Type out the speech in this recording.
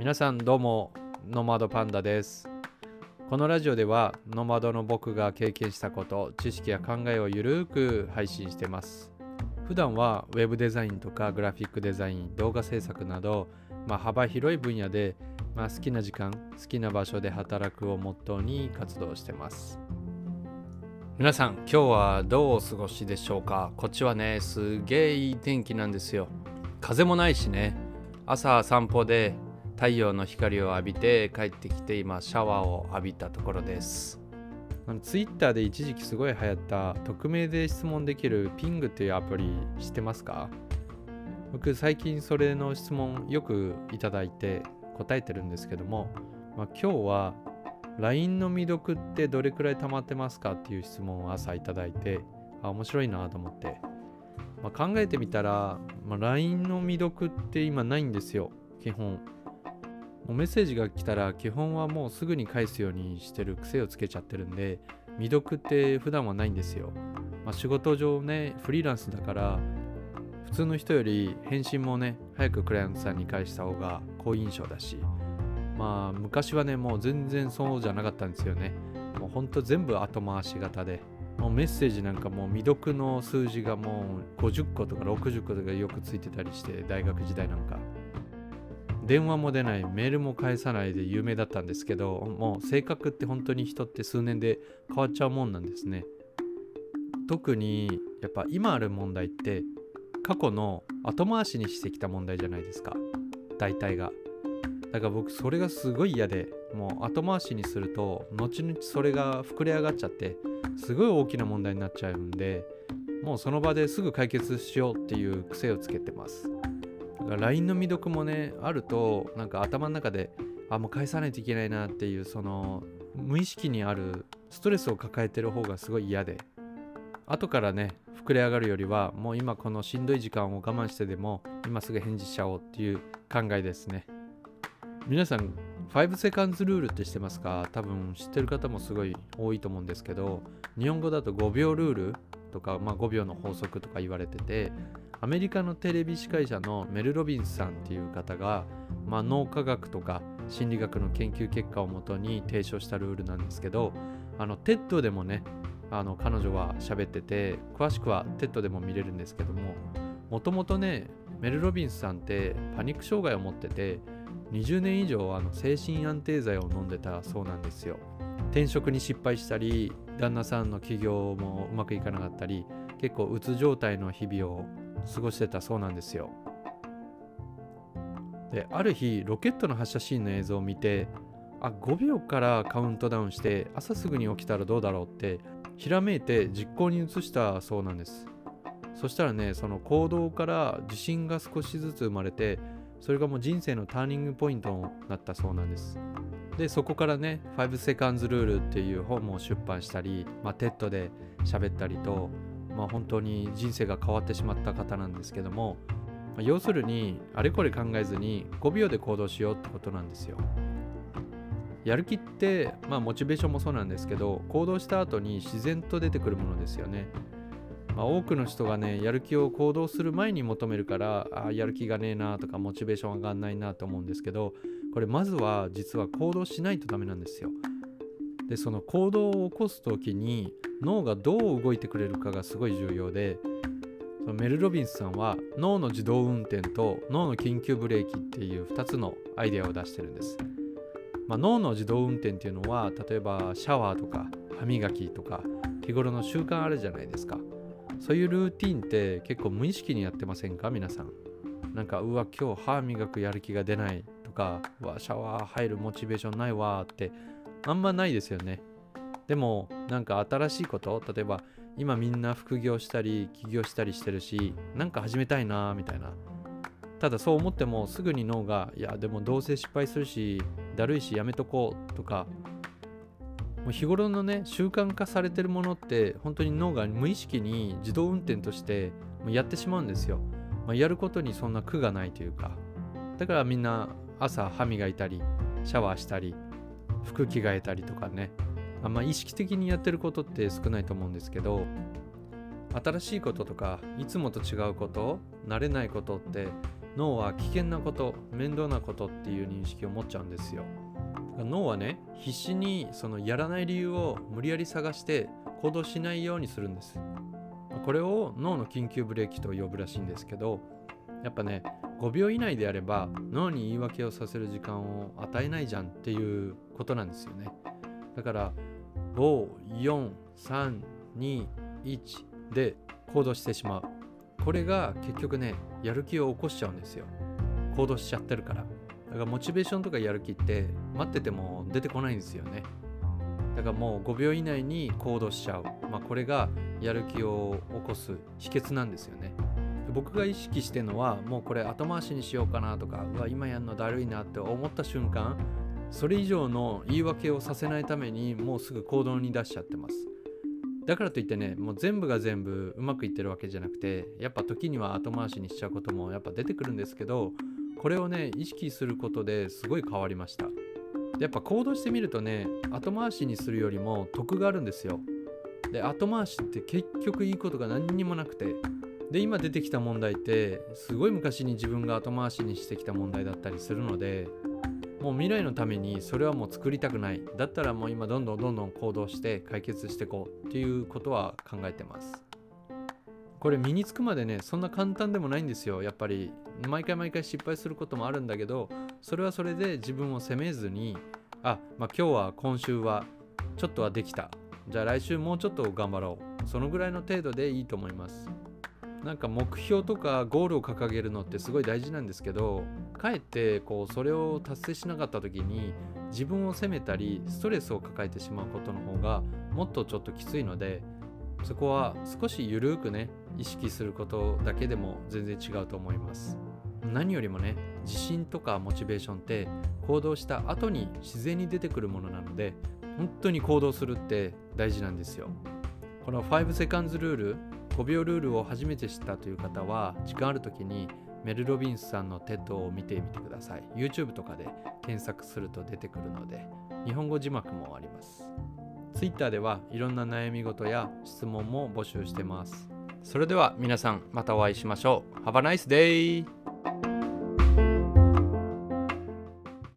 皆さんどうもノマドパンダです。このラジオではノマドの僕が経験したこと知識や考えをゆるーく配信してます。普段はウェブデザインとかグラフィックデザイン動画制作など、まあ、幅広い分野で、まあ、好きな時間好きな場所で働くをモットーに活動してます。皆さん今日はどうお過ごしでしょうか？こっちはねすげえいい天気なんですよ。風もないしね。朝散歩で太陽の光を浴びて帰ってきて今シャワーを浴びたところです。あのツイッターで一時期すごい流行った匿名で質問できるピングっていうアプリ知ってますか？僕最近それの質問よくいただいて答えてるんですけども、まあ、今日は LINE の未読ってどれくらい溜まってますかっていう質問を朝いただいてあ面白いなと思って、まあ、考えてみたら、まあ、LINE の未読って今ないんですよ基本。もうメッセージが来たら基本はもうすぐに返すようにしてる癖をつけちゃってるんで未読って普段はないんですよ、まあ、仕事上ねフリーランスだから普通の人より返信もね早くクライアントさんに返した方が好印象だしまあ昔はねもう全然そうじゃなかったんですよね。もうほんと全部後回し型で。もうメッセージなんかもう未読の数字がもう50個とか60個とかよくついてたりして大学時代なんか。電話も出ないメールも返さないで有名だったんですけどもう性格って本当に人って数年で変わっちゃうもんなんですね。特にやっぱ今ある問題って過去の後回しにしてきた問題じゃないですか。大体が。だから僕それがすごい嫌でもう後回しにすると後々それが膨れ上がっちゃってすごい大きな問題になっちゃうんでもうその場ですぐ解決しようっていう癖をつけてます。LINE の未読もねあるとなんか頭の中であもう返さないといけないなっていうその無意識にあるストレスを抱えてる方がすごい嫌で。後からね膨れ上がるよりはもう今このしんどい時間を我慢してでも今すぐ返事しちゃおうっていう考えですね。皆さん5セカンズルールって知ってますか？多分知ってる方もすごい多いと思うんですけど日本語だと5秒ルールとか、まあ、5秒の法則とか言われててアメリカのテレビ司会者のメル・ロビンスさんっていう方が、まあ、脳科学とか心理学の研究結果をもとに提唱したルールなんですけどあの TED でもねあの彼女は喋ってて詳しくは TED でも見れるんですけどももともとねメル・ロビンスさんってパニック障害を持ってて20年以上あの精神安定剤を飲んでたそうなんですよ。転職に失敗したり旦那さんの起業もうまくいかなかったり結構うつ状態の日々を過ごしてたそうなんですよ。である日ロケットの発射シーンの映像を見てあ5秒からカウントダウンして朝すぐに起きたらどうだろうってひらめいて実行に移したそうなんですそしたらねその行動から自信が少しずつ生まれてそれがもう人生のターニングポイントになったそうなんですでそこからね5 seconds rule っていう本も出版したり、まあ、TED で喋ったりとまあ、本当に人生が変わってしまった方なんですけども、まあ、要するにあれこれ考えずに5秒で行動しようってことなんですよ。やる気って、まあ、モチベーションもそうなんですけど行動した後に自然と出てくるものですよね。まあ、多くの人がねやる気を行動する前に求めるからあやる気がねえなとかモチベーション上がんないなと思うんですけどこれまずは実は行動しないとダメなんですよ。でその行動を起こす時に脳がどう動いてくれるかがすごい重要でそのメル・ロビンスさんは脳の自動運転と脳の緊急ブレーキっていう2つのアイデアを出してるんです、まあ、脳の自動運転っていうのは例えばシャワーとか歯磨きとか日頃の習慣あるじゃないですか。そういうルーティンって結構無意識にやってませんか？皆さん。なんかうわ今日歯磨くやる気が出ないとかうわシャワー入るモチベーションないわってあんまないですよね。でもなんか新しいこと？例えば今みんな副業したり起業したりしてるしなんか始めたいなみたいな。ただそう思ってもすぐに脳がいやでもどうせ失敗するしだるいしやめとこうとかもう日頃のね習慣化されてるものって本当に脳が無意識に自動運転としてやってしまうんですよ、まあ、やることにそんな苦がないというか。だからみんな朝歯磨いたりシャワーしたり服着替えたりとかね。あんま意識的にやってることって少ないと思うんですけど新しいこととかいつもと違うこと慣れないことって脳は危険なこと面倒なことっていう認識を持っちゃうんですよ。脳はね必死にそのやらない理由を無理やり探して行動しないようにするんです。これを脳の緊急ブレーキと呼ぶらしいんですけどやっぱね5秒以内であれば脳に言い訳をさせる時間を与えないじゃんっていうことなんですよね。だから54321で行動してしまう。これが結局ねやる気を起こしちゃうんですよ。行動しちゃってるから。だからモチベーションとかやる気って待ってても出てこないんですよね。だからもう5秒以内に行動しちゃう、まあ、これがやる気を起こす秘訣なんですよね。僕が意識してるのはもうこれ後回しにしようかなとかうわ今やるのだるいなって思った瞬間それ以上の言い訳をさせないためにもうすぐ行動に出しちゃってます。だからといってねもう全部が全部うまくいってるわけじゃなくてやっぱ時には後回しにしちゃうこともやっぱ出てくるんですけどこれをね意識することですごい変わりました。やっぱ行動してみるとね後回しにするよりも得があるんですよ。で後回しって結局いいことが何にもなくて。で今出てきた問題ってすごい昔に自分が後回しにしてきた問題だったりするのでもう未来のためにそれはもう作りたくない。だったらもう今どんどんどんどん行動して解決していこうっていうことは考えてます。これ身につくまでねそんな簡単でもないんですよ。やっぱり毎回毎回失敗することもあるんだけどそれはそれで自分を責めずにあ、まあ、今日は今週はちょっとはできた。じゃあ来週もうちょっと頑張ろう。そのぐらいの程度でいいと思います。なんか目標とかゴールを掲げるのってすごい大事なんですけどかえってこうそれを達成しなかった時に自分を責めたりストレスを抱えてしまうことの方がもっとちょっときついのでそこは少しゆるくね意識することだけでも全然違うと思います。何よりもね自信とかモチベーションって行動した後に自然に出てくるものなので本当に行動するって大事なんですよ。この5 seconds ルール5秒ルールを初めて知ったという方は時間ある時にメル・ロビンスさんの TED を見てみてください。YouTube とかで検索すると出てくるので日本語字幕もあります。Twitter ではいろんな悩み事や質問も募集してます。それでは皆さんまたお会いしましょう。Have a nice day!